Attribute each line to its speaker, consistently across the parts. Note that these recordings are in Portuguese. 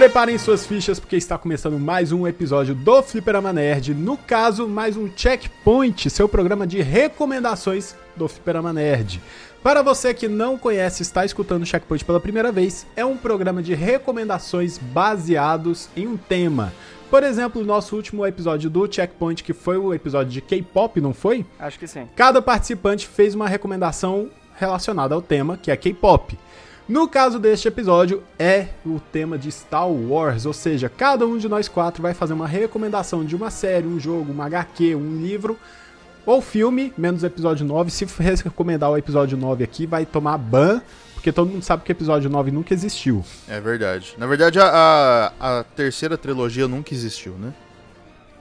Speaker 1: Preparem suas fichas porque está começando mais um episódio do Fliperama Nerd. No caso, mais um Checkpoint, seu programa de recomendações do Fliperama Nerd. Para você que não conhece, está escutando o Checkpoint pela primeira vez, é um programa de recomendações baseados em um tema. Por exemplo, o nosso último episódio do Checkpoint, que foi o episódio de K-pop, não foi?
Speaker 2: Acho que sim.
Speaker 1: Cada participante fez uma recomendação relacionada ao tema, que é K-pop. No caso deste episódio, é o tema de Star Wars, ou seja, cada um de nós quatro vai fazer uma recomendação de uma série, um jogo, uma HQ, um livro ou filme, menos o episódio 9. Se recomendar o episódio 9 aqui, vai tomar ban, porque todo mundo sabe que o episódio 9 nunca existiu.
Speaker 3: É verdade. Na verdade, a, a, a terceira trilogia nunca existiu, né?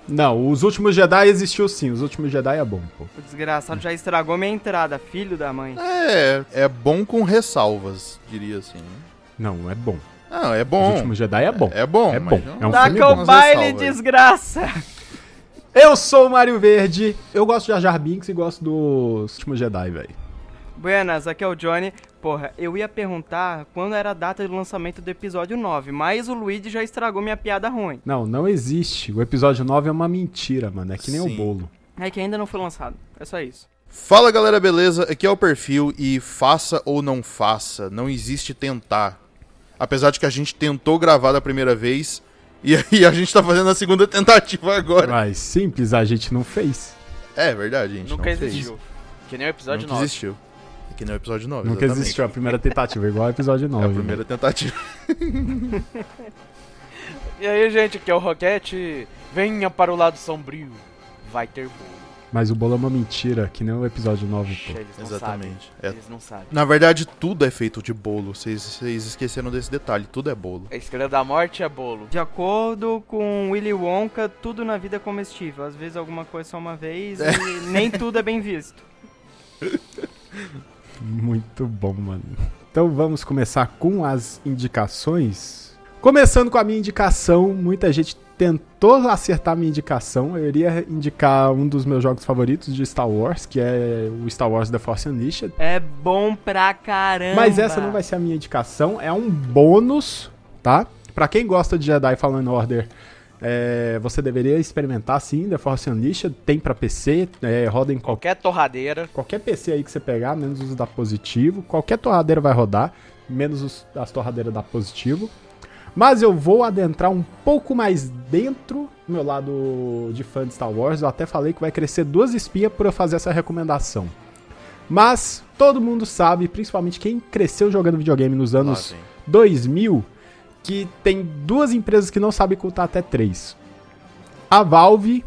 Speaker 1: Não, os últimos Jedi existiu sim, os últimos Jedi é bom, pô.
Speaker 2: O desgraçado já estragou minha entrada, filho da mãe.
Speaker 3: É, é bom com ressalvas, diria assim. né?
Speaker 1: Não, é bom.
Speaker 3: Não, é
Speaker 1: Os
Speaker 3: bom.
Speaker 1: últimos Jedi é bom.
Speaker 3: É bom,
Speaker 1: É bom. É um
Speaker 2: Taca
Speaker 1: filme bom.
Speaker 2: o baile, desgraça!
Speaker 1: Eu sou o Mario Verde, eu gosto de Jar Jar Binks e gosto dos últimos Jedi, velho.
Speaker 2: Buenas, aqui é o Johnny. Porra, eu ia perguntar quando era a data do lançamento do episódio 9, mas o Luigi já estragou minha piada ruim.
Speaker 1: Não, não existe. O episódio 9 é uma mentira, mano. É que nem
Speaker 3: Sim.
Speaker 1: o bolo.
Speaker 2: É que ainda não foi lançado. É só isso.
Speaker 3: Fala galera, beleza? Aqui é o perfil e faça ou não faça, não existe tentar. Apesar de que a gente tentou gravar da primeira vez e aí a gente tá fazendo a segunda tentativa agora.
Speaker 1: Mas simples, a gente não fez.
Speaker 3: É verdade, gente.
Speaker 4: Nunca
Speaker 3: não fez.
Speaker 4: existiu. Que nem o episódio
Speaker 3: Nunca
Speaker 4: 9.
Speaker 3: existiu. É que nem o episódio 9.
Speaker 1: Nunca
Speaker 3: exatamente.
Speaker 1: existiu a primeira tentativa, igual ao episódio 9.
Speaker 3: É a
Speaker 1: né?
Speaker 3: primeira tentativa.
Speaker 4: E aí, gente, aqui é o Roquete. Venha para o lado sombrio. Vai ter bolo.
Speaker 1: Mas o bolo é uma mentira, que nem o episódio 9, pô.
Speaker 4: Eles não
Speaker 3: Exatamente.
Speaker 4: sabem.
Speaker 3: É.
Speaker 4: Eles não sabem.
Speaker 3: Na verdade, tudo é feito de bolo. Vocês vocês esqueceram desse detalhe. Tudo é bolo.
Speaker 4: A Estrela da Morte é bolo.
Speaker 2: De acordo com Willy Wonka, tudo na vida é comestível. Às vezes alguma coisa só uma vez e nem tudo é bem visto.
Speaker 1: Muito bom, mano. Então vamos começar com as indicações. Começando com a minha indicação, muita gente tentou acertar a minha indicação. Eu iria indicar um dos meus jogos favoritos de Star Wars, que é o Star Wars The Force Unleashed.
Speaker 2: É bom pra caramba.
Speaker 1: Mas essa não vai ser a minha indicação, é um bônus, tá? Pra quem gosta de Jedi Fallen Order, é, você deveria experimentar sim, The Force Unleashed, tem pra PC, é, roda em qualquer,
Speaker 4: torradeira.
Speaker 1: qualquer PC aí que você pegar, menos os da Positivo, qualquer torradeira vai rodar, menos os- as torradeiras da Positivo. Mas eu vou adentrar um pouco mais dentro do meu lado de fã de Star Wars. Eu até falei que vai crescer duas espinhas por eu fazer essa recomendação. Mas todo mundo sabe, principalmente quem cresceu jogando videogame nos anos
Speaker 3: vem.
Speaker 1: 2000, que tem duas empresas que não sabem contar até três. A Valve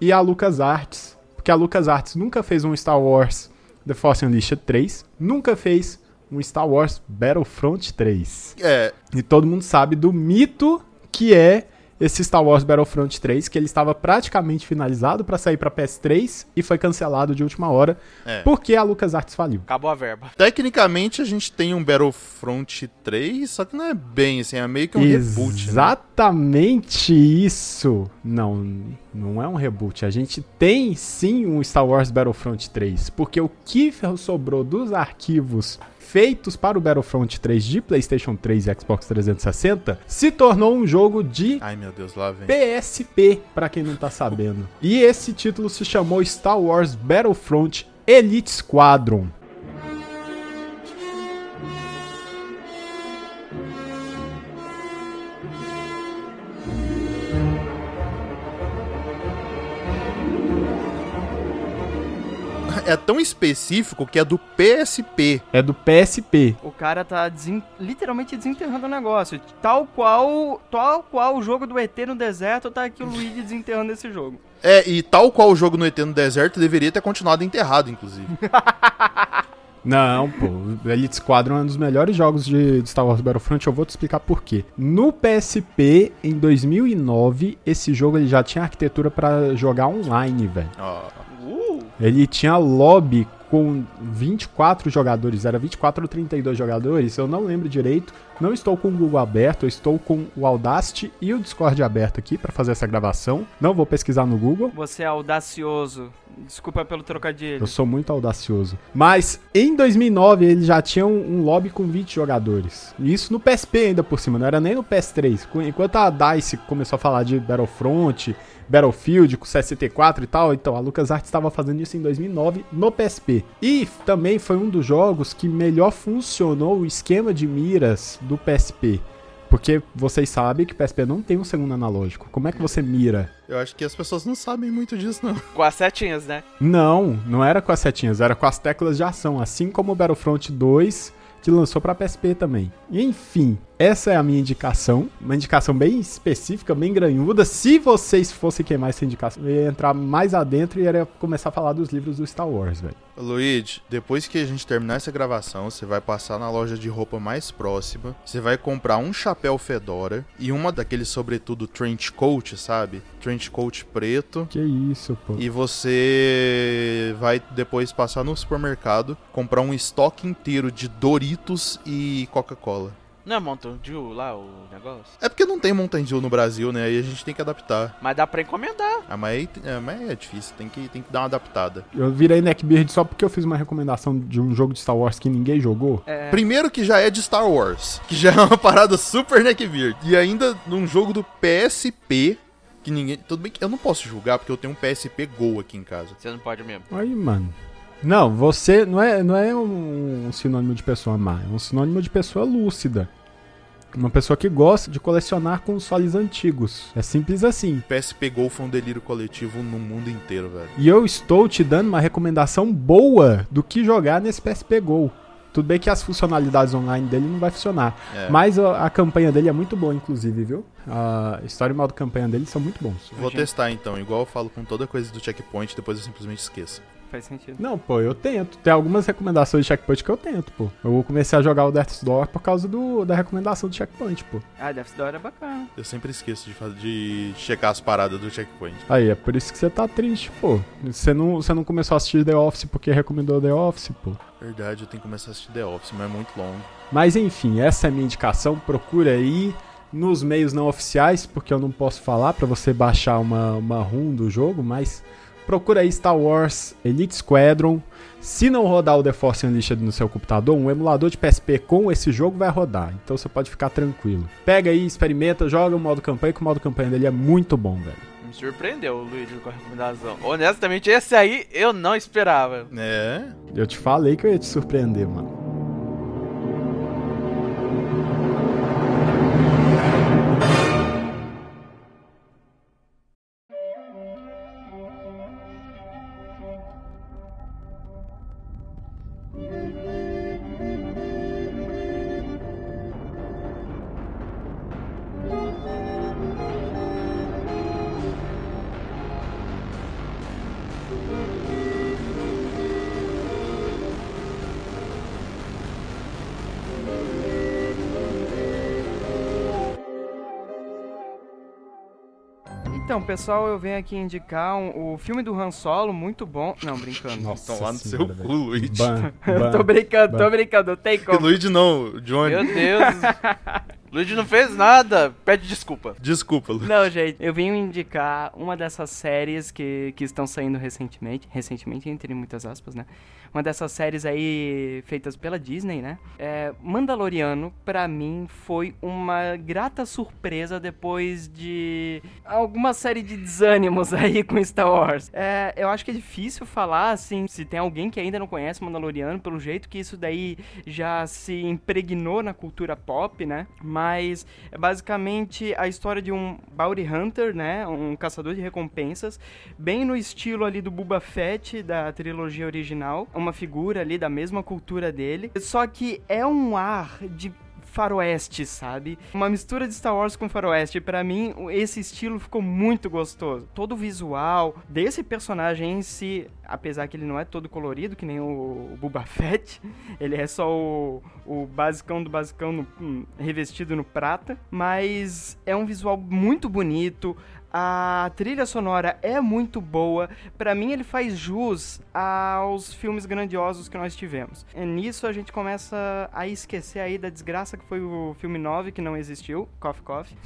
Speaker 1: e a LucasArts. Porque a LucasArts nunca fez um Star Wars The Force Unleashed 3, nunca fez um Star Wars Battlefront 3.
Speaker 3: É,
Speaker 1: E todo mundo sabe do mito que é esse Star Wars Battlefront 3, que ele estava praticamente finalizado para sair para PS3 e foi cancelado de última hora
Speaker 3: é.
Speaker 1: porque a LucasArts faliu.
Speaker 4: Acabou a verba.
Speaker 3: Tecnicamente a gente tem um Battlefront 3, só que não é bem assim, é meio que um reboot. Né?
Speaker 1: Exatamente isso. Não, não é um reboot. A gente tem sim um Star Wars Battlefront 3, porque o que sobrou dos arquivos feitos para o Battlefront 3 de PlayStation 3 e Xbox 360 se tornou um jogo de
Speaker 3: Ai meu Deus, lá vem.
Speaker 1: PSP, pra quem não tá sabendo. E esse título se chamou Star Wars Battlefront Elite Squadron.
Speaker 3: É tão específico que é do PSP.
Speaker 1: É do PSP.
Speaker 2: O cara tá desen- literalmente desenterrando o negócio. Tal qual, tal qual o jogo do ET no deserto, tá aqui o Luigi desenterrando esse jogo.
Speaker 3: É, e tal qual o jogo no ET no deserto, deveria ter continuado enterrado, inclusive.
Speaker 1: Não, pô, o Elite Squadron é um dos melhores jogos de, de Star Wars Battlefront, eu vou te explicar por quê. No PSP, em 2009, esse jogo ele já tinha arquitetura pra jogar online, velho.
Speaker 3: Ó,
Speaker 4: Uh!
Speaker 1: Ele tinha lobby com 24 jogadores, era 24 ou 32 jogadores, eu não lembro direito. Não estou com o Google aberto, eu estou com o Audacity e o Discord aberto aqui para fazer essa gravação. Não vou pesquisar no Google.
Speaker 2: Você é audacioso. Desculpa pelo trocadilho.
Speaker 1: Eu sou muito audacioso. Mas em 2009 ele já tinha um, lobby com 20 jogadores. E isso no PSP ainda por cima, não era nem no PS3. Enquanto a DICE começou a falar de Battlefront, Battlefield com 64 e tal, então a LucasArts estava fazendo isso em 2009 no PSP. E também foi um dos jogos que melhor funcionou o esquema de miras do PSP. Porque vocês sabem que o PSP não tem um segundo analógico. Como é que você mira?
Speaker 3: Eu acho que as pessoas não sabem muito disso, não.
Speaker 4: Com as setinhas, né?
Speaker 1: Não, não era com as setinhas, era com as teclas de ação. Assim como o Battlefront 2, que lançou para PSP também. E, enfim, essa é a minha indicação, uma indicação bem específica, bem granhuda. Se vocês fossem queimar essa indicação, eu ia entrar mais adentro e ia começar a falar dos livros do Star Wars, velho.
Speaker 3: Luigi, depois que a gente terminar essa gravação, você vai passar na loja de roupa mais próxima, você vai comprar um chapéu fedora e uma daqueles sobretudo trench coat, sabe? Trench coat preto.
Speaker 1: Que isso, pô.
Speaker 3: E você vai depois passar no supermercado, comprar um estoque inteiro de Doritos e Coca-Cola.
Speaker 4: Não é Mountain Dew lá o negócio?
Speaker 3: É porque não tem Mountain Dew no Brasil, né? Aí a gente tem que adaptar.
Speaker 4: Mas dá pra encomendar.
Speaker 3: Ah, mas, aí, é, mas é difícil, tem que, tem que dar uma adaptada.
Speaker 1: Eu virei neckbeard só porque eu fiz uma recomendação de um jogo de Star Wars que ninguém jogou.
Speaker 2: É,
Speaker 3: Primeiro que já é de Star Wars, que já é uma parada super neckbeard. E ainda num jogo do PSP, que ninguém... Tudo bem que eu não posso julgar, porque eu tenho um PSP Go aqui em casa.
Speaker 4: Você não pode mesmo.
Speaker 1: Aí, mano. Não, você não é, não é um, um sinônimo de pessoa má, é um sinônimo de pessoa lúcida. Uma pessoa que gosta de colecionar consoles antigos. É simples assim.
Speaker 3: PSP Go foi um delírio coletivo no mundo inteiro, velho.
Speaker 1: E eu estou te dando uma recomendação boa do que jogar nesse PSP Go. Tudo bem que as funcionalidades online dele não vai funcionar.
Speaker 3: É.
Speaker 1: Mas a, a campanha dele é muito boa, inclusive, viu? A história e modo campanha dele são muito bons.
Speaker 3: Vou testar então, igual eu falo com toda coisa do checkpoint, depois eu simplesmente esqueço.
Speaker 2: Faz sentido.
Speaker 1: Não, pô, eu tento. Tem algumas recomendações de checkpoint que eu tento, pô. Eu comecei a jogar o Death's Door por causa do, da recomendação do checkpoint, pô.
Speaker 2: Ah, Death's Door é bacana.
Speaker 3: Eu sempre esqueço de, fazer, de checar as paradas do checkpoint.
Speaker 1: Aí, é por isso que você tá triste, pô. Você não, você não começou a assistir The Office porque recomendou The Office, pô.
Speaker 3: Verdade, eu tenho que começar a assistir The Office, mas é muito longo.
Speaker 1: Mas enfim, essa é a minha indicação. Procura aí nos meios não oficiais, porque eu não posso falar pra você baixar uma, uma ROM do jogo, mas procura aí Star Wars Elite Squadron. Se não rodar o The Force Unleashed no seu computador, um emulador de PSP com esse jogo vai rodar. Então você pode ficar tranquilo. Pega aí, experimenta, joga o modo campanha, que o modo campanha dele é muito bom, velho.
Speaker 4: Me surpreendeu o Luigi com a recomendação. Honestamente, esse aí eu não esperava.
Speaker 3: É,
Speaker 1: Eu te falei que eu ia te surpreender, mano.
Speaker 2: Então, pessoal, eu venho aqui indicar um- o filme do Han Solo, muito bom. Não, brincando.
Speaker 1: Nossa
Speaker 3: lá no
Speaker 1: senhora,
Speaker 3: seu
Speaker 1: velho.
Speaker 3: cu, Luigi.
Speaker 1: Ban,
Speaker 2: Eu
Speaker 1: ban.
Speaker 2: tô brincando, tô
Speaker 1: ban.
Speaker 2: brincando, não tem como.
Speaker 3: Luigi não, Johnny.
Speaker 4: Meu Deus. Luigi não fez nada. Pede desculpa.
Speaker 3: Desculpa, Luigi.
Speaker 2: Não, gente, eu vim indicar uma dessas séries que, que estão saindo recentemente, recentemente, entre muitas aspas, né? Uma dessas séries aí feitas pela Disney, né? É, Mandaloriano, pra mim, foi uma grata surpresa depois de alguma série de desânimos aí com Star Wars. É, eu acho que é difícil falar, assim, se tem alguém que ainda não conhece Mandaloriano, pelo jeito que isso daí já se impregnou na cultura pop, né? Mas é basicamente a história de um bounty hunter, né? Um caçador de recompensas, bem no estilo ali do Boba Fett da trilogia original, uma figura ali da mesma cultura dele, só que é um ar de faroeste, sabe? Uma mistura de Star Wars com faroeste. Pra mim, esse estilo ficou muito gostoso. Todo o visual desse personagem em si, apesar que ele não é todo colorido, que nem o, o Boba Fett, ele é só o, o basicão do basicão no- hum, revestido no prata, mas é um visual muito bonito. A trilha sonora é muito boa. Pra mim, ele faz jus aos filmes grandiosos que nós tivemos. E nisso a gente começa a esquecer aí da desgraça que foi o filme 9, que não existiu, Coffee Coffee.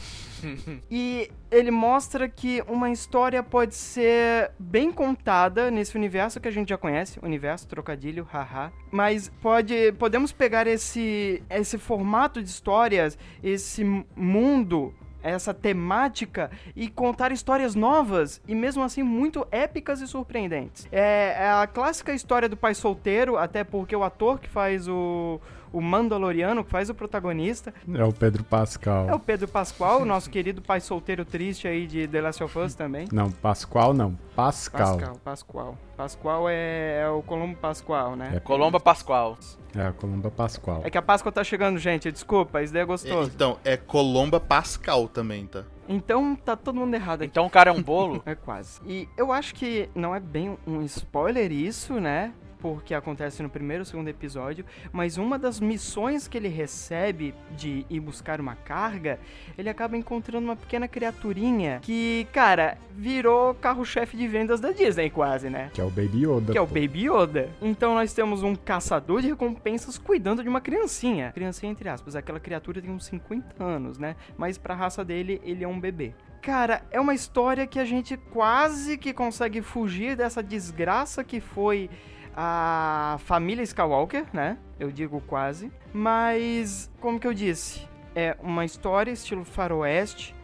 Speaker 2: e ele mostra que uma história pode ser bem contada nesse universo que a gente já conhece, universo trocadilho, haha. Mas pode podemos pegar esse esse formato de histórias, esse mundo essa temática e contar histórias novas e mesmo assim muito épicas e surpreendentes. É, é, a clássica história do pai solteiro, até porque o ator que faz o, o Mandaloriano, que faz o protagonista.
Speaker 1: É o Pedro Pascal.
Speaker 2: É o Pedro Pascal, o nosso querido pai solteiro triste aí de The Last of Us também.
Speaker 1: Não, Pascal não, Pascal.
Speaker 2: Pascal, Pascal. Pascal é, é o Colombo Pascal, né?
Speaker 1: É.
Speaker 4: Colomba Pascoal.
Speaker 1: É a Colomba Pascal.
Speaker 2: É que a Páscoa tá chegando, gente. Desculpa, isso daí é
Speaker 3: É,
Speaker 2: gostoso.
Speaker 3: então, é Colomba Pascal também, tá?
Speaker 2: Então tá todo mundo errado aqui.
Speaker 4: Então o cara é um bolo?
Speaker 2: É quase. E eu acho que não é bem um spoiler isso, né? Porque acontece no primeiro ou segundo episódio, mas uma das missões que ele recebe de ir buscar uma carga, ele acaba encontrando uma pequena criaturinha que, cara, virou carro-chefe de vendas da Disney quase, né?
Speaker 1: Que é o Baby Yoda.
Speaker 2: Que é o
Speaker 1: pô.
Speaker 2: Baby Yoda. Então nós temos um caçador de recompensas cuidando de uma criancinha. Criancinha entre aspas, aquela criatura tem uns 50 anos, né? Mas pra raça dele, ele é um bebê. Cara, é uma história que a gente quase que consegue fugir dessa desgraça que foi a família Skywalker, né? Eu digo quase. Mas, como que eu disse? É uma história estilo faroeste,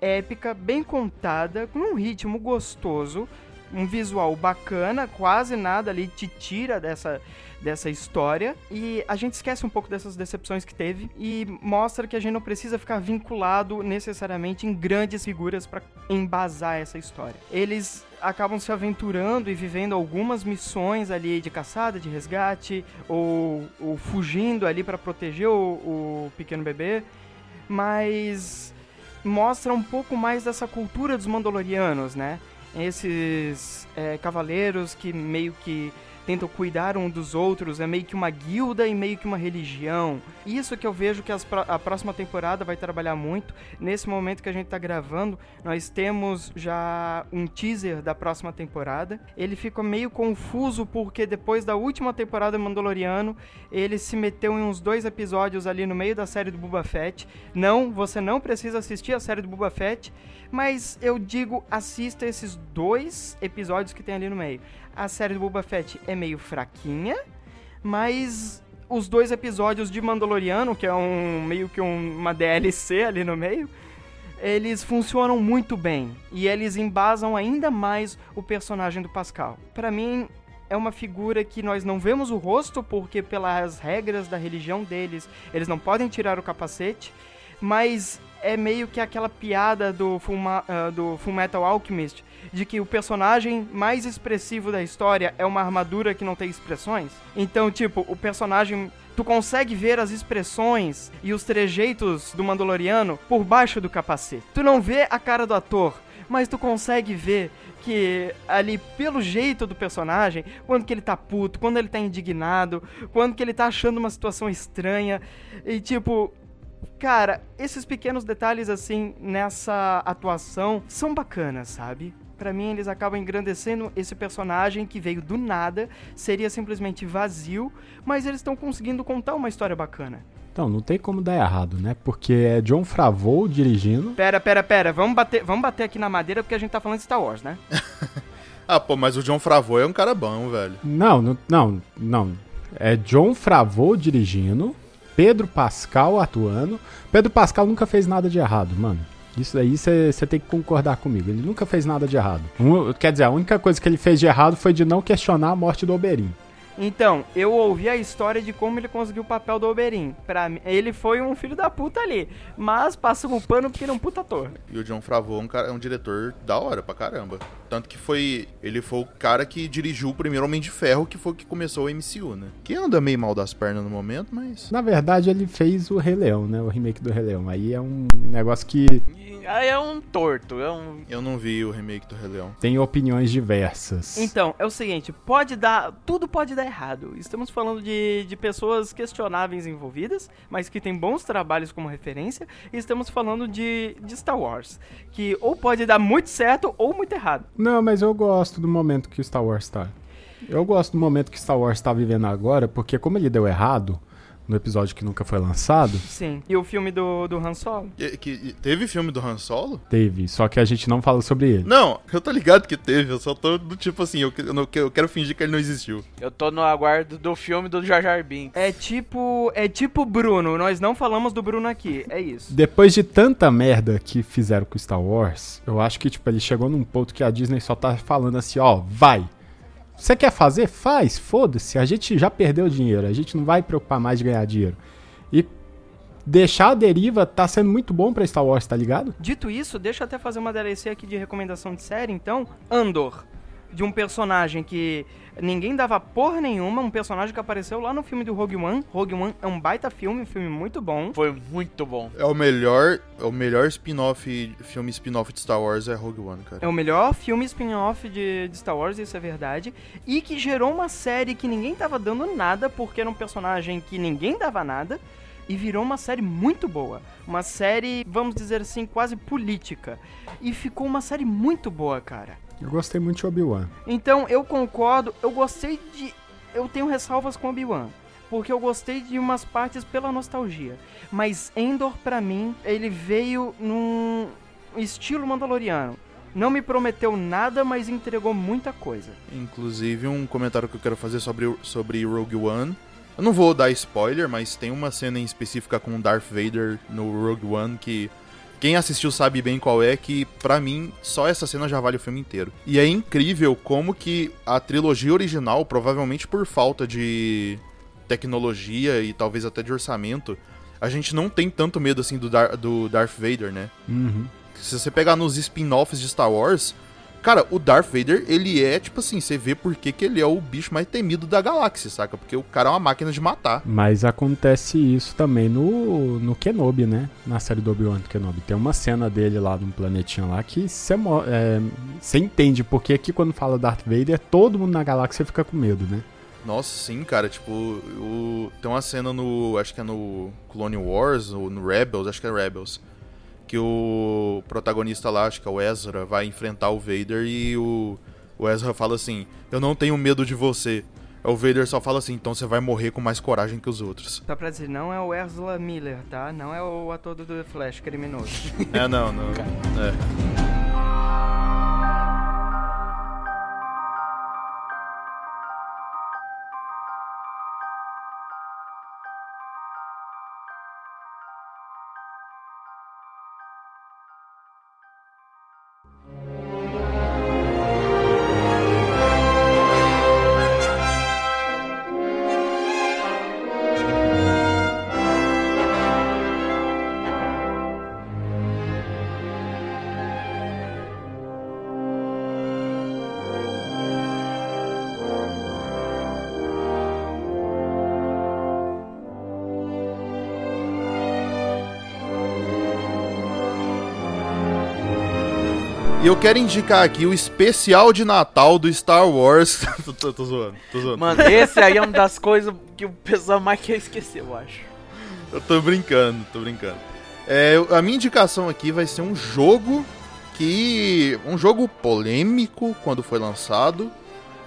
Speaker 2: épica, bem contada, com um ritmo gostoso, um visual bacana, quase nada ali te tira dessa, dessa história. E a gente esquece um pouco dessas decepções que teve e mostra que a gente não precisa ficar vinculado necessariamente em grandes figuras para embasar essa história. Eles acabam se aventurando e vivendo algumas missões ali de caçada, de resgate, ou, ou fugindo ali para proteger o, o pequeno bebê, mas mostra um pouco mais dessa cultura dos Mandalorianos, né? Esses é, cavaleiros que meio que tentam cuidar um dos outros, é meio que uma guilda e meio que uma religião. Isso que eu vejo que as a próxima temporada vai trabalhar muito. Nesse momento que a gente tá gravando, nós temos já um teaser da próxima temporada. Ele fica meio confuso porque depois da última temporada Mandaloriano, ele se meteu em uns dois episódios ali no meio da série do Boba Fett. Não, você não precisa assistir a série do Boba Fett, mas eu digo, assista esses dois episódios que tem ali no meio. A série do Boba Fett é meio fraquinha, mas os dois episódios de Mandaloriano, que é um meio que um- uma DLC ali no meio, eles funcionam muito bem e eles embasam ainda mais o personagem do Pascal. Pra mim é uma figura que nós não vemos o rosto porque pelas regras da religião deles, eles não podem tirar o capacete, mas é meio que aquela piada do Full, Ma- ah, do Full Metal Alchemist de que o personagem mais expressivo da história é uma armadura que não tem expressões. Então, tipo, o personagem tu consegue ver as expressões e os trejeitos do Mandaloriano por baixo do capacete. Tu não vê a cara do ator, mas tu consegue ver que ali pelo jeito do personagem, quando que ele tá puto, quando ele tá indignado, quando que ele tá achando uma situação estranha e tipo, cara, esses pequenos detalhes assim nessa atuação são bacanas, sabe? Pra mim, eles acabam engrandecendo esse personagem que veio do nada, seria simplesmente vazio, mas eles estão conseguindo contar uma história bacana.
Speaker 1: Então, não tem como dar errado, né? Porque é John Favreau dirigindo.
Speaker 2: Pera, pera, pera, vamos bater, vamos bater aqui na madeira porque a gente tá falando de Star Wars, né?
Speaker 3: Ah, pô, mas o John Favreau é um cara bom, velho.
Speaker 1: Não, não, não, não. É John Favreau dirigindo, Pedro Pascal atuando. Pedro Pascal nunca fez nada de errado, mano. Isso aí você tem que concordar comigo. Ele nunca fez nada de errado. Um- quer dizer, a única coisa que ele fez de errado foi de não questionar a morte do Oberyn.
Speaker 2: Então, eu ouvi a história de como ele conseguiu o papel do Oberyn. Pra mim, ele foi um filho da puta ali, mas passamos o pano porque ele é um puta ator.
Speaker 3: E o John Favreau é um, cara, é um diretor da hora pra caramba. Tanto que foi. Ele foi o cara que dirigiu o primeiro Homem de Ferro, que foi o que começou o MCU, né? Que anda meio mal das pernas no momento, mas.
Speaker 1: Na verdade, ele fez o Rei Leão, né? O remake do Rei Leão. Aí é um negócio que
Speaker 4: E aí é um torto, é um.
Speaker 3: Eu não vi o remake do Rei Leão.
Speaker 1: tem opiniões diversas.
Speaker 2: Então, é o seguinte, pode dar, tudo pode dar errado. Estamos falando de, de pessoas questionáveis envolvidas, mas que têm bons trabalhos como referência. E estamos falando de, de Star Wars, que ou pode dar muito certo ou muito errado.
Speaker 1: Não, mas eu gosto do momento que Star Wars tá. Eu gosto do momento que Star Wars tá vivendo agora, porque como ele deu errado no episódio que nunca foi lançado,
Speaker 2: Sim. E o filme do, do Han Solo?
Speaker 3: Que, que- teve filme do Han Solo?
Speaker 1: teve, só que a gente não fala sobre ele.
Speaker 3: Não, eu tô ligado que teve, eu só tô do tipo assim, eu, eu, eu quero fingir que ele não existiu.
Speaker 4: Eu tô no aguardo do filme do Jar Jar Binks.
Speaker 2: É tipo. É tipo Bruno. Nós não falamos do Bruno aqui. É isso.
Speaker 1: Depois de tanta merda que fizeram com Star Wars, eu acho que, tipo, ele chegou num ponto que a Disney só tá falando assim, ó, vai. Você quer fazer? Faz, foda-se. A gente já perdeu dinheiro, a gente não vai preocupar mais de ganhar dinheiro. E deixar a deriva tá sendo muito bom pra Star Wars, tá ligado?
Speaker 2: Dito isso, deixa eu até fazer uma DLC aqui de recomendação de série, então. Andor. De um personagem que ninguém dava porra nenhuma, um personagem que apareceu lá no filme do Rogue One. Rogue One é um baita filme, um filme muito bom.
Speaker 4: Foi muito bom.
Speaker 3: É o melhor, é o melhor spin-off, filme spin-off de Star Wars é Rogue One, cara.
Speaker 2: É o melhor filme spin-off de, de Star Wars, isso é verdade. E que gerou uma série que ninguém tava dando nada, porque era um personagem que ninguém dava nada. E virou uma série muito boa. Uma série, vamos dizer assim, quase política. E ficou uma série muito boa, cara.
Speaker 1: Eu gostei muito de Obi-Wan.
Speaker 2: Então eu concordo, eu gostei de. Eu tenho ressalvas com Obi-Wan. Porque eu gostei de umas partes pela nostalgia. Mas Endor, pra mim, ele veio num estilo Mandaloriano. Não me prometeu nada, mas entregou muita coisa.
Speaker 3: Inclusive, um comentário que eu quero fazer sobre, o- sobre Rogue One. Eu não vou dar spoiler, mas tem uma cena em específica com Darth Vader no Rogue One que quem assistiu sabe bem qual é, que pra mim só essa cena já vale o filme inteiro. E é incrível como que a trilogia original, provavelmente por falta de tecnologia e talvez até de orçamento, a gente não tem tanto medo assim do, Dar- do Darth Vader, né?
Speaker 1: Uhum.
Speaker 3: Se você pegar nos spin-offs de Star Wars, cara, o Darth Vader, ele é, tipo assim, você vê por que ele é o bicho mais temido da galáxia, saca? Porque o cara é uma máquina de matar.
Speaker 1: Mas acontece isso também no, no Kenobi, né? Na série do Obi-Wan Kenobi. Tem uma cena dele lá num planetinha lá que você é, entende porque que quando fala Darth Vader, todo mundo na galáxia fica com medo, né?
Speaker 3: Nossa, sim, cara, tipo, o... tem uma cena no, acho que é no Clone Wars, ou no Rebels, acho que é Rebels, que o protagonista lá, acho que é o Ezra, vai enfrentar o Vader e o, o Ezra fala assim, eu não tenho medo de você. Aí O Vader só fala assim, então você vai morrer com mais coragem que os outros.
Speaker 2: Só pra dizer, não é o Ezra Miller, tá? Não é o ator do The Flash criminoso.
Speaker 3: É, não, não. É. E eu quero indicar aqui o especial de Natal do Star Wars. tô, tô- tô zoando, tô zoando.
Speaker 4: Mano, esse aí é uma das coisas que o pessoal mais quer esquecer, eu acho.
Speaker 3: Eu tô brincando, tô brincando. É, a minha indicação aqui vai ser um jogo que. Um jogo polêmico quando foi lançado,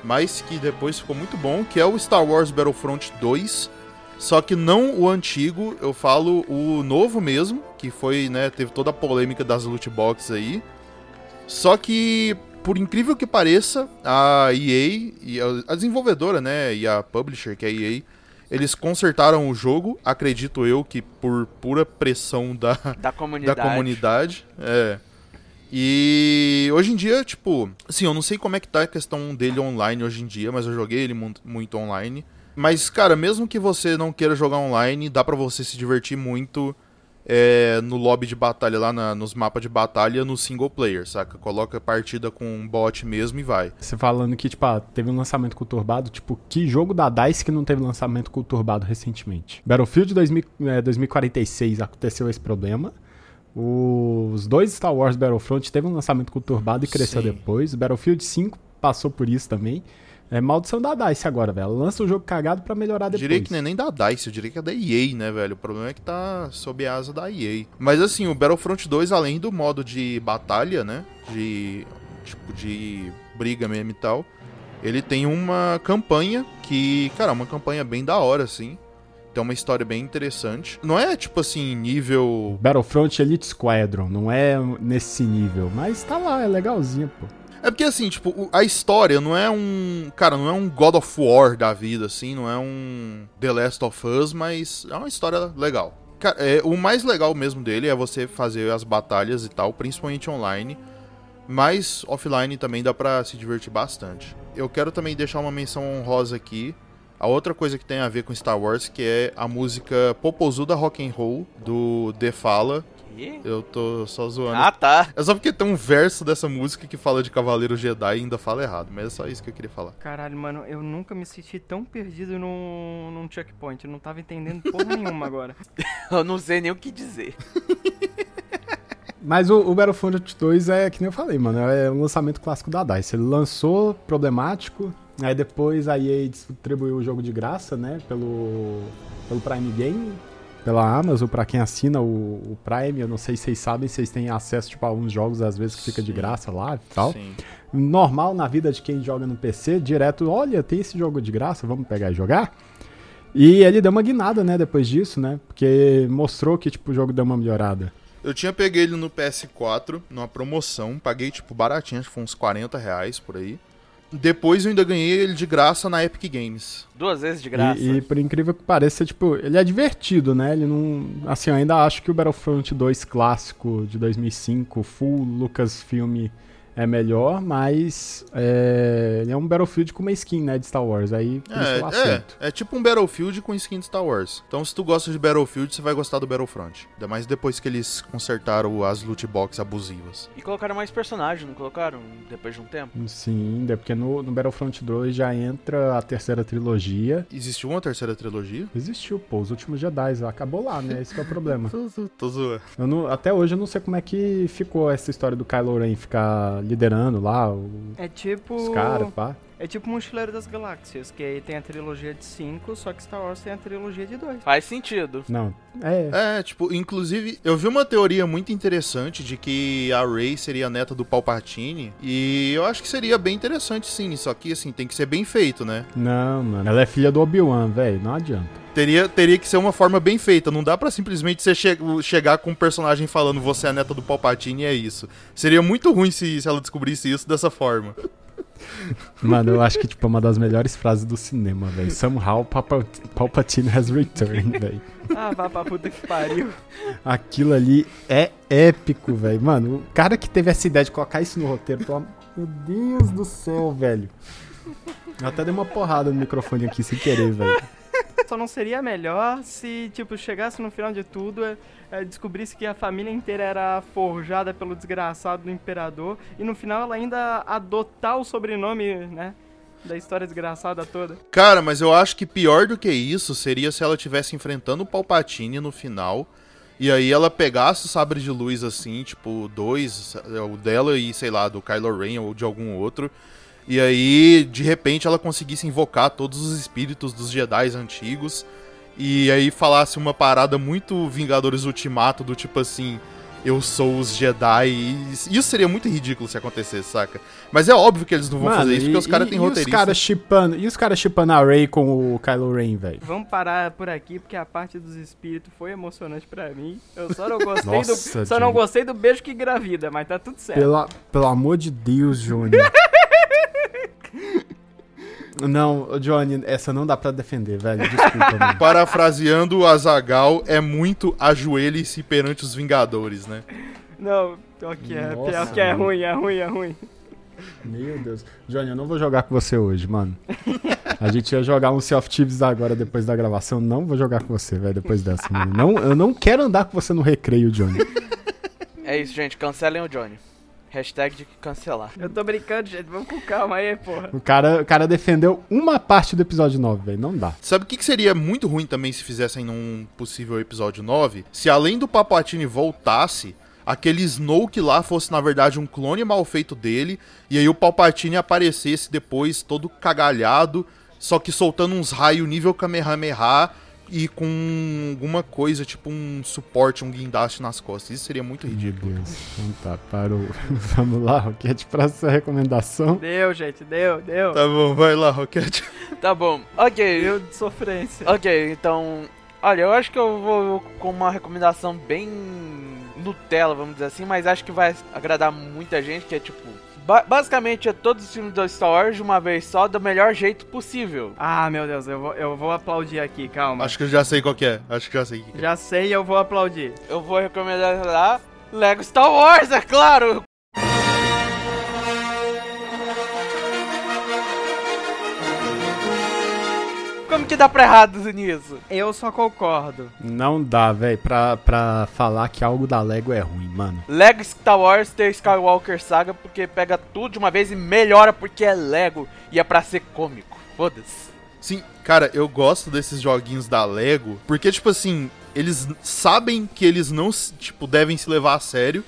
Speaker 3: mas que depois ficou muito bom, que é o Star Wars Battlefront 2. Só que não o antigo, eu falo o novo mesmo, que foi, né, teve toda a polêmica das loot boxes aí. Só que, por incrível que pareça, a EA, e a desenvolvedora, né, e a publisher, que é a EA, eles consertaram o jogo, acredito eu que por pura pressão da,
Speaker 4: Da comunidade.
Speaker 3: da comunidade. É. E hoje em dia, tipo, assim, eu não sei como é que tá a questão dele online hoje em dia, mas eu joguei ele mu- muito online. Mas, cara, mesmo que você não queira jogar online, dá pra você se divertir muito é, no lobby de batalha, lá na- nos mapas de batalha, no single player, saca? Coloca a partida com um bot mesmo e vai.
Speaker 1: Você falando que, tipo, ah, teve um lançamento conturbado, tipo, que jogo da DICE que não teve lançamento conturbado recentemente? Battlefield 2000, é, 2046 aconteceu esse problema. Os dois Star Wars Battlefront teve um lançamento conturbado e cresceu
Speaker 3: Sim.
Speaker 1: depois. Battlefield 5 passou por isso também. É maldição da DICE agora, velho. Lança o jogo cagado pra melhorar
Speaker 3: Eu
Speaker 1: depois.
Speaker 3: diria que não é nem da DICE, eu diria que é da EA, né, velho? O problema é que tá sob a asa da EA. Mas assim, o Battlefront 2, além do modo de batalha, né? De. Tipo, de briga mesmo e tal. Ele tem uma campanha que, cara, é uma campanha bem da hora, assim. Tem uma história bem interessante. Não é, tipo assim, nível.
Speaker 1: Battlefront Elite Squadron, não é nesse nível, mas tá lá, é legalzinho, pô.
Speaker 3: É porque, assim, tipo, a história não é um. Cara, não é um God of War da vida, assim, não é um The Last of Us, mas é uma história legal. Cara, é, o mais legal mesmo dele é você fazer as batalhas e tal, principalmente online. Mas offline também dá pra se divertir bastante. Eu quero também deixar uma menção honrosa aqui. A outra coisa que tem a ver com Star Wars, que é a música Popozuda Rock and Roll do The Fala. Eu tô só zoando.
Speaker 4: Ah, tá.
Speaker 3: É só porque tem um verso dessa música que fala de Cavaleiro Jedi e ainda fala errado, mas é só isso que eu queria falar.
Speaker 2: Caralho, mano, eu nunca me senti tão perdido num, num checkpoint. Eu não tava entendendo porra nenhuma agora.
Speaker 4: Eu não sei nem o que dizer.
Speaker 1: Mas o, o Battlefront 2 é que nem eu falei, mano, é um lançamento clássico da DICE. Ele lançou problemático, aí depois a EA distribuiu o jogo de graça, né, pelo, pelo Prime Game, pela Amazon, pra quem assina o, o Prime. Eu não sei se vocês sabem, vocês têm acesso tipo, a uns jogos às vezes que fica de
Speaker 3: Sim.
Speaker 1: graça lá e tal.
Speaker 3: Sim.
Speaker 1: Normal na vida de quem joga no PC, direto, olha, tem esse jogo de graça, vamos pegar e jogar. E ele deu uma guinada, né, depois disso, né, porque mostrou que tipo, o jogo deu uma melhorada.
Speaker 3: Eu tinha peguei ele no PS4, numa promoção, paguei tipo baratinho, acho que foi uns 40 reais por aí. Depois eu ainda ganhei ele de graça na Epic Games.
Speaker 4: Duas vezes de graça.
Speaker 1: E, e por incrível que pareça, tipo, ele é divertido, né? Ele não. Assim, eu ainda acho que o Battlefront 2 clássico de 2005, full Lucasfilm, é melhor, mas é, ele é um Battlefield com uma skin, né? De Star Wars. Aí
Speaker 3: É, é, é tipo um Battlefield com skin de Star Wars. Então se tu gosta de Battlefield, você vai gostar do Battlefront. Ainda mais depois que eles consertaram as loot box abusivas.
Speaker 4: E colocaram mais personagens, não colocaram? Depois de um tempo?
Speaker 1: Sim, é porque no, no Battlefront 2 já entra a terceira trilogia.
Speaker 3: Existiu uma terceira trilogia?
Speaker 1: Existiu, pô, os últimos Jedi, acabou lá, né? Esse que é o problema.
Speaker 3: Tô, tô, tô zoando.
Speaker 1: Eu não- até hoje eu não sei como é que ficou essa história do Kylo Ren ficar liderando lá o-
Speaker 2: É tipo.
Speaker 1: os caras, pá.
Speaker 2: É tipo Mochileiro das Galáxias, que aí tem a trilogia de 5, só que Star Wars tem a trilogia de 2.
Speaker 4: Faz sentido.
Speaker 1: Não, é.
Speaker 3: É, tipo, inclusive, eu vi uma teoria muito interessante de que a Rey seria a neta do Palpatine. E eu acho que seria bem interessante, sim. Só que, assim, tem que ser bem feito, né?
Speaker 1: Não, mano. Ela é filha do Obi-Wan, velho. Não adianta.
Speaker 3: Teria, teria que ser uma forma bem feita. Não dá pra simplesmente você che- chegar com um personagem falando você é a neta do Palpatine e é isso. Seria muito ruim se, se ela descobrisse isso dessa forma.
Speaker 1: Mano, eu acho que, tipo, é uma das melhores frases do cinema, velho. Somehow Papa- Palpatine has returned, velho.
Speaker 2: Ah, vá pra puta que pariu.
Speaker 1: Aquilo ali é épico, velho. Mano, o cara que teve essa ideia de colocar isso no roteiro, pelo meu Deus do céu, velho. Eu até dei uma porrada no microfone aqui sem querer, velho.
Speaker 2: Só não seria melhor se, tipo, chegasse no final de tudo, é, é, descobrisse que a família inteira era forjada pelo desgraçado do imperador e no final ela ainda adotar o sobrenome, né? Da história desgraçada toda.
Speaker 3: Cara, mas eu acho que pior do que isso seria se ela estivesse enfrentando o Palpatine no final. E aí ela pegasse o sabre de luz assim, tipo, dois, o dela e, sei lá, do Kylo Ren ou de algum outro. E aí, de repente, ela conseguisse invocar todos os espíritos dos Jedi antigos. E aí falasse uma parada muito Vingadores Ultimato, do tipo assim, eu sou os Jedi. E Isso seria muito ridículo se acontecesse, saca? Mas é óbvio que eles não vão fazer isso, porque os caras têm
Speaker 1: E os chipando, e os caras chipando a Rey com o Kylo Ren, velho?
Speaker 2: Vamos parar por aqui porque a parte dos espíritos foi emocionante pra mim. Eu só não gostei
Speaker 1: Nossa,
Speaker 2: do só não gostei do beijo que engravida, mas tá tudo certo.
Speaker 1: Pela, pelo amor de Deus, Johnny. não, Johnny, essa não dá pra defender, velho. Desculpa, mano.
Speaker 3: Parafraseando o Azagal, é muito ajoelhe-se perante os Vingadores, né?
Speaker 2: Não, pior que é,
Speaker 1: Nossa,
Speaker 2: pior que é
Speaker 1: mano.
Speaker 2: ruim, é ruim, é ruim.
Speaker 1: Meu Deus. Johnny, eu não vou jogar com você hoje, mano. A gente ia jogar um Sea of Thieves agora depois da gravação. Não vou jogar com você, velho, depois dessa, mano. Não, eu não quero andar com você no recreio, Johnny.
Speaker 4: É isso, gente. Cancelem o Johnny. Hashtag de cancelar.
Speaker 2: Eu tô brincando, gente, vamos com calma aí, porra.
Speaker 1: O cara, o cara defendeu uma parte do episódio 9, velho. Não dá.
Speaker 3: Sabe o que, que seria muito ruim também se fizessem num possível episódio 9? Se além do Papatini voltasse, aquele Snoke lá fosse na verdade um clone mal feito dele, e aí o Palpatine aparecesse depois todo cagalhado, só que soltando uns raios nível Kamehameha e com alguma coisa, tipo um suporte, um guindaste nas costas. Isso seria muito
Speaker 1: Meu
Speaker 3: ridículo.
Speaker 1: Deus. Então tá, parou. Vamos lá, Roquete, pra sua recomendação.
Speaker 2: Deu, gente, deu, deu.
Speaker 3: Tá bom, vai lá, Rocket.
Speaker 4: Tá bom. Ok.
Speaker 2: Deu de sofrência.
Speaker 4: Ok, então. Olha, eu acho que eu vou com uma recomendação bem Nutella, vamos dizer assim, mas acho que vai agradar muita gente, que é tipo. Ba- basicamente é todos os filmes do Star Wars de uma vez só, do melhor jeito possível.
Speaker 2: Ah, meu Deus, eu vou, eu vou aplaudir aqui, calma.
Speaker 3: Acho que eu já sei qual que é. Acho que já sei. o que que é.
Speaker 2: Já sei, eu vou aplaudir.
Speaker 4: Eu vou recomendar lá Lego Star Wars, é claro! Que dá pra errado nisso?
Speaker 2: Eu só concordo.
Speaker 1: Não dá, velho, pra, pra falar que algo da Lego é ruim, mano.
Speaker 4: Lego Star Wars The Skywalker Saga, porque pega tudo de uma vez e melhora porque é Lego e é pra ser cômico. Foda-se.
Speaker 3: Sim, cara, eu gosto desses joguinhos da Lego, porque, tipo assim, eles sabem que eles não, tipo, devem se levar a sério.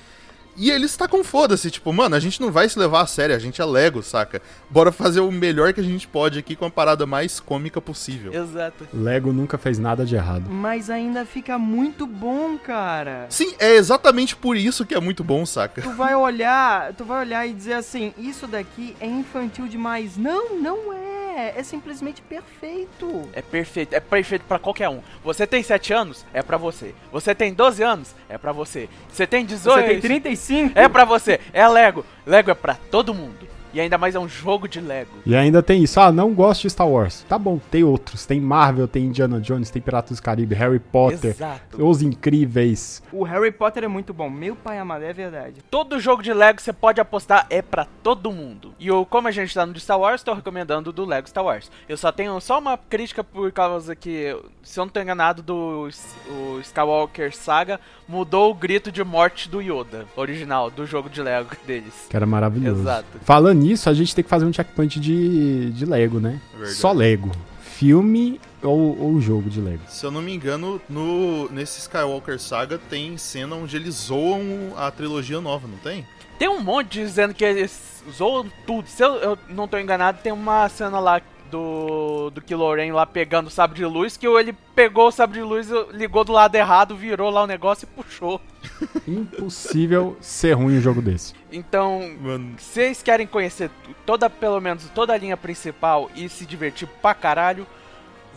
Speaker 3: E eles tá com foda-se, tipo, mano, a gente não vai se levar a sério, a gente é Lego, saca? Bora fazer o melhor que a gente pode aqui com a parada mais cômica possível.
Speaker 4: Exato.
Speaker 1: Lego nunca fez nada de errado.
Speaker 2: Mas ainda fica muito bom, cara.
Speaker 3: Sim, é exatamente por isso que é muito bom, saca?
Speaker 2: Tu vai olhar, tu vai olhar e dizer assim, isso daqui é infantil demais. Não, não é. É simplesmente perfeito.
Speaker 4: É perfeito, é perfeito pra qualquer um. Você tem 7 anos? É pra você. Você tem 12 anos? É pra você. Você tem 18?
Speaker 2: Você tem 35?
Speaker 4: É pra você. É Lego. Lego é pra todo mundo. E ainda mais é um jogo de Lego.
Speaker 1: E ainda tem isso, ah, não gosto de Star Wars. Tá bom, tem outros. Tem Marvel, tem Indiana Jones, tem Piratas do Caribe, Harry Potter,
Speaker 4: Exato.
Speaker 1: Os Incríveis.
Speaker 2: O Harry Potter é muito bom. Meu pai amado, é verdade.
Speaker 4: Todo jogo de Lego você pode apostar é pra todo mundo. E eu, como a gente tá no de Star Wars, tô recomendando do Lego Star Wars. Eu só tenho só uma crítica por causa que, se eu não tô enganado, do o Skywalker Saga mudou o grito de morte do Yoda, original, do jogo de Lego deles.
Speaker 1: Que era maravilhoso.
Speaker 4: Exato.
Speaker 1: Falando nisso, a gente tem que fazer um checkpoint de, de Lego, né?
Speaker 3: Verdade.
Speaker 1: Só Lego. Filme ou, ou jogo de Lego.
Speaker 3: Se eu não me engano, no, nesse Skywalker Saga tem cena onde eles zoam a trilogia nova, não tem?
Speaker 4: Tem um monte dizendo que eles zoam tudo. Se eu, eu não tô enganado, tem uma cena lá do, do Kylo Ren lá pegando o sabre de luz, que ele pegou o sabre de luz, ligou do lado errado, virou lá o negócio e puxou.
Speaker 1: Impossível ser ruim um jogo desse.
Speaker 4: Então,
Speaker 3: Mano,
Speaker 4: se vocês querem conhecer toda, pelo menos toda a linha principal e se divertir pra caralho,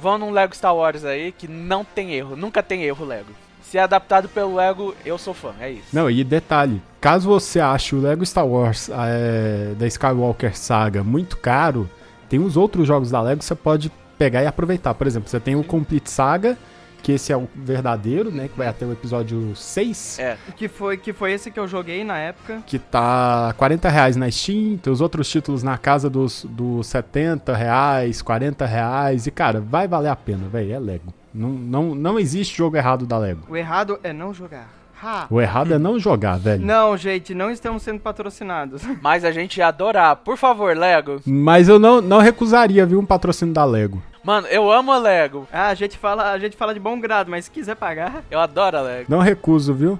Speaker 4: vão num Lego Star Wars aí que não tem erro, nunca tem erro Lego. Se é adaptado pelo Lego, eu sou fã, é isso.
Speaker 1: Não, e detalhe, caso você ache o Lego Star Wars é, da Skywalker Saga muito caro, tem os outros jogos da Lego que você pode pegar e aproveitar. Por exemplo, você tem o Complete Saga, que esse é o verdadeiro, né? Que vai até o episódio 6.
Speaker 4: É,
Speaker 2: Que foi, que foi esse que eu joguei na época.
Speaker 1: Que tá 40 reais na Steam, tem os outros títulos na casa dos, dos 70 reais, 40 reais. E, cara, vai valer a pena, velho. É Lego. Não, não, não existe jogo errado da Lego.
Speaker 2: O errado é não jogar. Ha.
Speaker 1: O errado é não jogar, velho.
Speaker 2: Não, gente, não estamos sendo patrocinados.
Speaker 4: mas a gente ia adorar. Por favor, Lego.
Speaker 1: Mas eu não, não recusaria, viu, um patrocínio da Lego.
Speaker 4: Mano, eu amo a Lego.
Speaker 2: Ah, a gente fala, a gente fala de bom grado, mas se quiser pagar,
Speaker 4: Eu adoro a Lego.
Speaker 1: Não recuso, viu?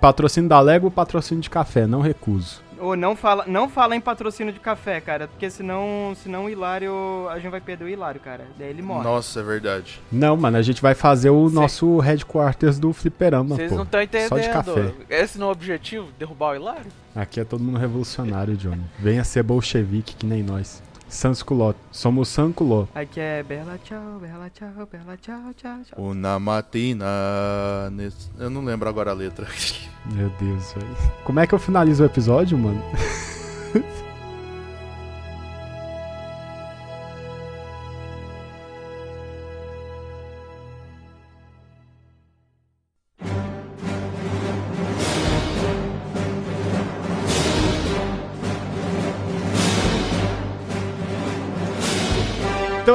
Speaker 1: Patrocínio da Lego, patrocínio de café, não recuso.
Speaker 2: Ou não fala, não fala em patrocínio de café, cara, porque senão, senão o Hilário, a gente vai perder o Hilário, cara. Daí ele morre.
Speaker 3: nossa, é verdade.
Speaker 1: Não, mano, a gente vai fazer o
Speaker 4: Sim.
Speaker 1: nosso headquarters do Fliperama,
Speaker 4: Vocês não estão entendendo.
Speaker 1: Só de café.
Speaker 4: Esse não é o objetivo? Derrubar o Hilário?
Speaker 1: Aqui é todo mundo revolucionário, Johnny. Venha ser bolchevique que nem nós. Sansculó. Somos Sanculó.
Speaker 2: Aqui é Bela tchau, Bela tchau, Bela tchau, tchau, tchau.
Speaker 3: Una matina. nes- Eu não lembro agora a letra.
Speaker 1: Meu Deus, velho. Como é que eu finalizo o episódio, mano?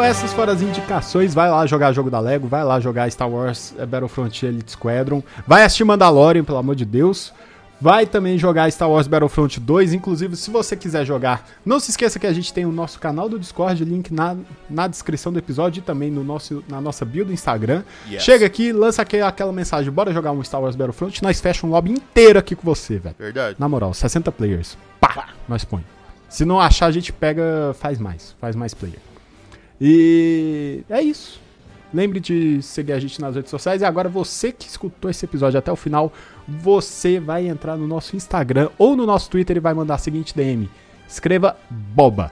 Speaker 1: essas foram as indicações. Vai lá jogar jogo da Lego, vai lá jogar Star Wars eh, Battlefront Elite Squadron, vai assistir Mandalorian, pelo amor de Deus. vai também jogar Star Wars Battlefront 2. Inclusive, se você quiser jogar, não se esqueça que a gente tem o nosso canal do Discord, link na, na descrição do episódio e também no nosso, na nossa bio do Instagram.
Speaker 3: Yes.
Speaker 1: Chega aqui, lança aqui aquela mensagem, bora jogar um Star Wars Battlefront, nós fecha um lobby inteiro aqui com você, velho.
Speaker 3: Verdade.
Speaker 1: Na moral, 60 players. Pá, nós põe. Se não achar, a gente pega, faz mais, faz mais player. E é isso. Lembre de seguir a gente nas redes sociais. E agora, você que escutou esse episódio até o final, você vai entrar no nosso Instagram ou no nosso Twitter e vai mandar a seguinte DM. Escreva Boba.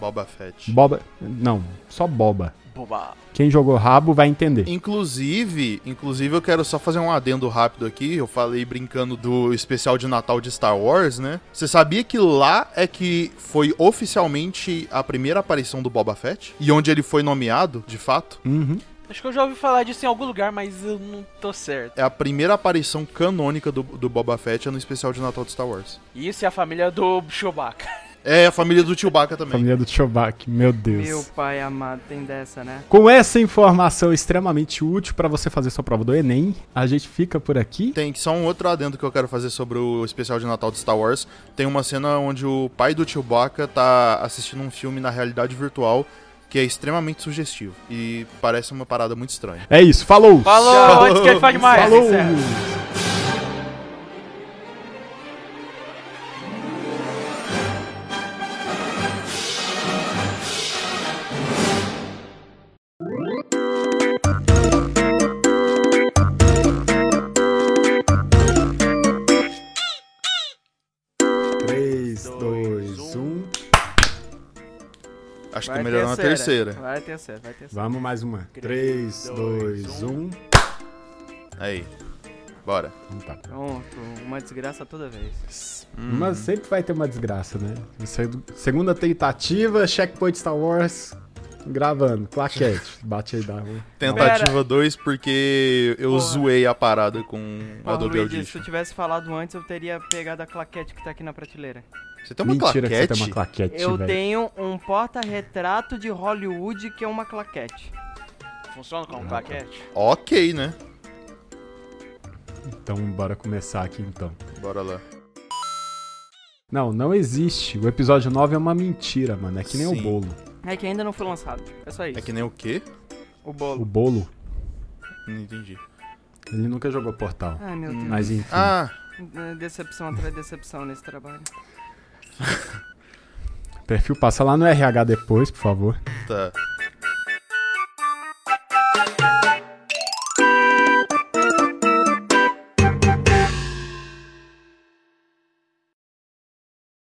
Speaker 3: Boba Fett.
Speaker 1: Boba. Não, só Boba.
Speaker 4: Boba.
Speaker 1: Quem jogou rabo vai entender.
Speaker 3: Inclusive, inclusive eu quero só fazer um adendo rápido aqui. Eu falei brincando do especial de Natal de Star Wars, né? Você sabia que lá é que foi oficialmente a primeira aparição do Boba Fett? E onde ele foi nomeado, de fato?
Speaker 1: Uhum.
Speaker 4: Acho que eu já ouvi falar disso em algum lugar, mas eu não tô certo.
Speaker 3: É a primeira aparição canônica do, do Boba Fett é no especial de Natal de Star Wars.
Speaker 4: Isso é a família do Chewbacca.
Speaker 3: É a família do Chewbacca também.
Speaker 1: Família do Chewbacca, meu Deus.
Speaker 2: Meu pai amado, tem dessa, né?
Speaker 1: Com essa informação extremamente útil para você fazer sua prova do Enem, a gente fica por aqui.
Speaker 3: Tem só um outro adendo que eu quero fazer sobre o especial de Natal de Star Wars. Tem uma cena onde o pai do Chewbacca tá assistindo um filme na realidade virtual que é extremamente sugestivo e parece uma parada muito estranha.
Speaker 1: É isso, falou!
Speaker 4: Falou,
Speaker 3: Tchau.
Speaker 4: antes que ele fale mais.
Speaker 1: Falou!
Speaker 3: Acho
Speaker 2: Vai
Speaker 3: que melhorou na terceira.
Speaker 2: Vai ter certo, vai ter certo.
Speaker 1: Vamos mais uma. 3, 2, 1.
Speaker 3: Aí. Bora.
Speaker 1: Tá.
Speaker 2: Pronto, uma desgraça toda vez.
Speaker 1: Mas sempre vai ter uma desgraça, né? Se- Segunda tentativa, checkpoint Star Wars. Gravando, claquete. Bate aí, dá um.
Speaker 3: Tentativa 2 porque eu
Speaker 2: Porra.
Speaker 3: zoei a parada com
Speaker 2: Porra,
Speaker 3: Adobe
Speaker 2: Luigi, se
Speaker 3: Audition.
Speaker 2: eu tivesse falado antes, eu teria pegado a claquete que tá aqui na prateleira.
Speaker 3: Você tem uma
Speaker 1: Mentira que você
Speaker 3: claquete?
Speaker 1: tem uma claquete,
Speaker 2: Eu
Speaker 1: velho.
Speaker 2: tenho um porta-retrato de Hollywood que é uma claquete.
Speaker 4: Funciona como claquete?
Speaker 3: Ok, né?
Speaker 1: Então, bora começar aqui então.
Speaker 3: Bora lá.
Speaker 1: Não, não existe. O episódio 9 é uma mentira, mano. É que nem
Speaker 3: Sim.
Speaker 1: o bolo.
Speaker 2: É que ainda não foi lançado. É só isso.
Speaker 3: É que nem o quê?
Speaker 2: O
Speaker 1: O
Speaker 2: bolo.
Speaker 1: bolo,
Speaker 3: Não entendi.
Speaker 1: ele nunca jogou Portal.
Speaker 2: Ai, meu Deus.
Speaker 1: Mas enfim.
Speaker 3: Ah,
Speaker 2: Decepção atrás de decepção nesse trabalho.
Speaker 1: Perfil passa lá no RH depois, por favor.
Speaker 3: tá.